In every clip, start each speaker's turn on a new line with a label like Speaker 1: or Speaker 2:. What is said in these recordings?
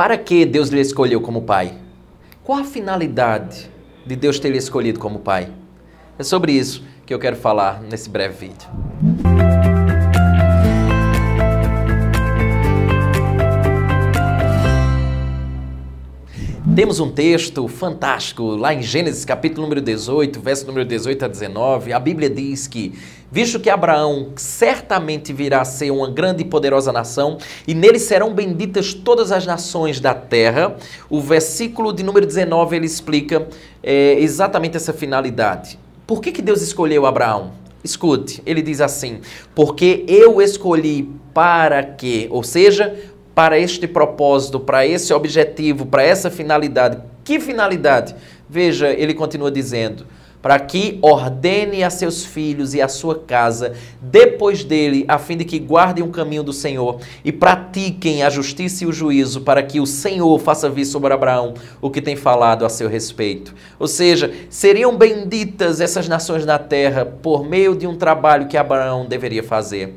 Speaker 1: Para que Deus lhe escolheu como pai? Qual a finalidade de Deus ter lhe escolhido como pai? É sobre isso que eu quero falar nesse breve vídeo. Temos um texto fantástico lá em Gênesis capítulo número 18, verso número 18 a 19. A Bíblia diz que, visto que Abraão certamente virá a ser uma grande e poderosa nação, e nele serão benditas todas as nações da terra, o versículo de número 19 ele explica é, exatamente essa finalidade. Por que, que Deus escolheu Abraão? Escute, ele diz assim: Porque eu escolhi para que, ou seja, para este propósito, para esse objetivo, para essa finalidade. Que finalidade? Veja, ele continua dizendo: para que ordene a seus filhos e a sua casa depois dele, a fim de que guardem o caminho do Senhor e pratiquem a justiça e o juízo, para que o Senhor faça vir sobre Abraão o que tem falado a seu respeito. Ou seja, seriam benditas essas nações na terra por meio de um trabalho que Abraão deveria fazer.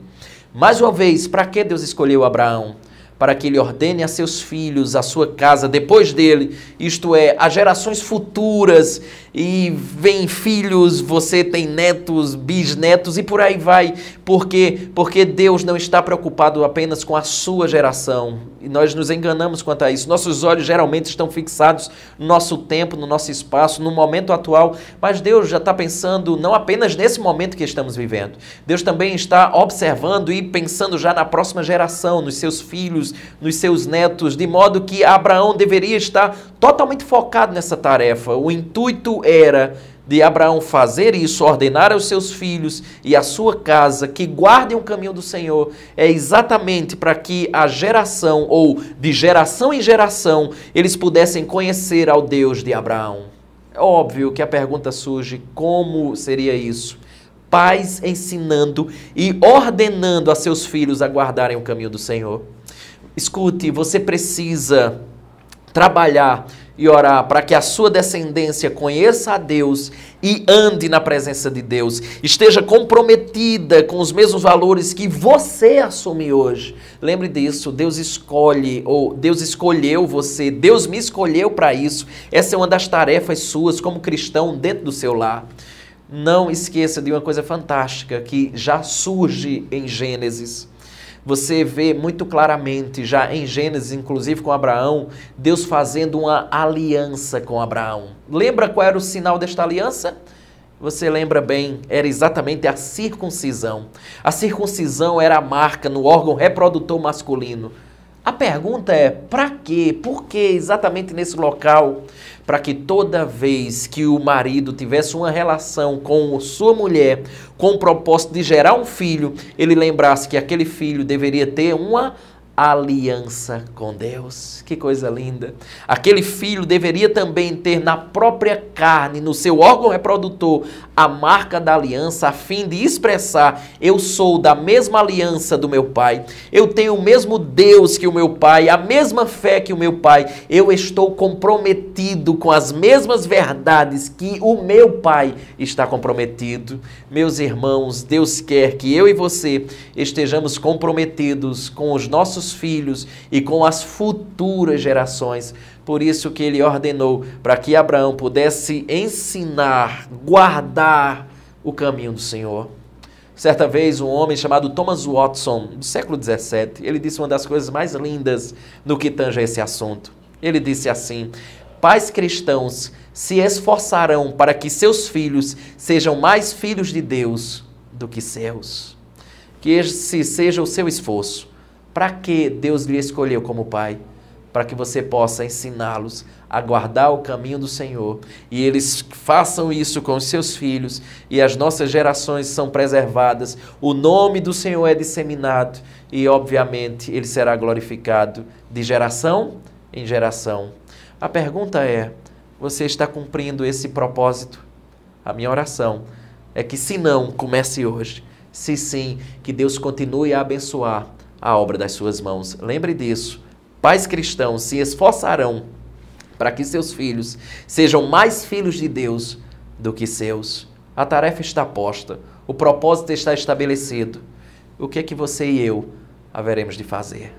Speaker 1: Mais uma vez, para que Deus escolheu Abraão? Para que ele ordene a seus filhos, a sua casa depois dele, isto é, a gerações futuras, e vem filhos, você tem netos, bisnetos e por aí vai. Por quê? Porque Deus não está preocupado apenas com a sua geração. E nós nos enganamos quanto a isso. Nossos olhos geralmente estão fixados no nosso tempo, no nosso espaço, no momento atual, mas Deus já está pensando não apenas nesse momento que estamos vivendo. Deus também está observando e pensando já na próxima geração, nos seus filhos, nos seus netos, de modo que Abraão deveria estar totalmente focado nessa tarefa. O intuito era de Abraão fazer isso, ordenar aos seus filhos e à sua casa que guardem o caminho do Senhor, é exatamente para que a geração, ou de geração em geração, eles pudessem conhecer ao Deus de Abraão. É óbvio que a pergunta surge: como seria isso? Pais ensinando e ordenando a seus filhos a guardarem o caminho do Senhor. Escute, você precisa trabalhar e orar para que a sua descendência conheça a Deus e ande na presença de Deus, esteja comprometida com os mesmos valores que você assume hoje. Lembre disso, Deus escolhe ou Deus escolheu você, Deus me escolheu para isso. Essa é uma das tarefas suas como cristão dentro do seu lar. Não esqueça de uma coisa fantástica que já surge em Gênesis você vê muito claramente, já em Gênesis, inclusive com Abraão, Deus fazendo uma aliança com Abraão. Lembra qual era o sinal desta aliança? Você lembra bem, era exatamente a circuncisão. A circuncisão era a marca no órgão reprodutor masculino. A pergunta é: para quê? Por que exatamente nesse local? Para que toda vez que o marido tivesse uma relação com sua mulher, com o propósito de gerar um filho, ele lembrasse que aquele filho deveria ter uma aliança com Deus. Que coisa linda. Aquele filho deveria também ter na própria carne, no seu órgão reprodutor, a marca da aliança, a fim de expressar: eu sou da mesma aliança do meu pai, eu tenho o mesmo Deus que o meu pai, a mesma fé que o meu pai, eu estou comprometido com as mesmas verdades que o meu pai está comprometido. Meus irmãos, Deus quer que eu e você estejamos comprometidos com os nossos nossos filhos e com as futuras gerações. Por isso que ele ordenou para que Abraão pudesse ensinar, guardar o caminho do Senhor. Certa vez, um homem chamado Thomas Watson, do século XVII, ele disse uma das coisas mais lindas no que tange a esse assunto. Ele disse assim: Pais cristãos se esforçarão para que seus filhos sejam mais filhos de Deus do que seus. Que esse seja o seu esforço para que Deus lhe escolheu como pai? Para que você possa ensiná-los a guardar o caminho do Senhor e eles façam isso com os seus filhos e as nossas gerações são preservadas, o nome do Senhor é disseminado e, obviamente, ele será glorificado de geração em geração. A pergunta é: você está cumprindo esse propósito? A minha oração é que, se não, comece hoje. Se sim, que Deus continue a abençoar a obra das suas mãos. Lembre disso. Pais cristãos se esforçarão para que seus filhos sejam mais filhos de Deus do que seus. A tarefa está posta, o propósito está estabelecido. O que é que você e eu haveremos de fazer?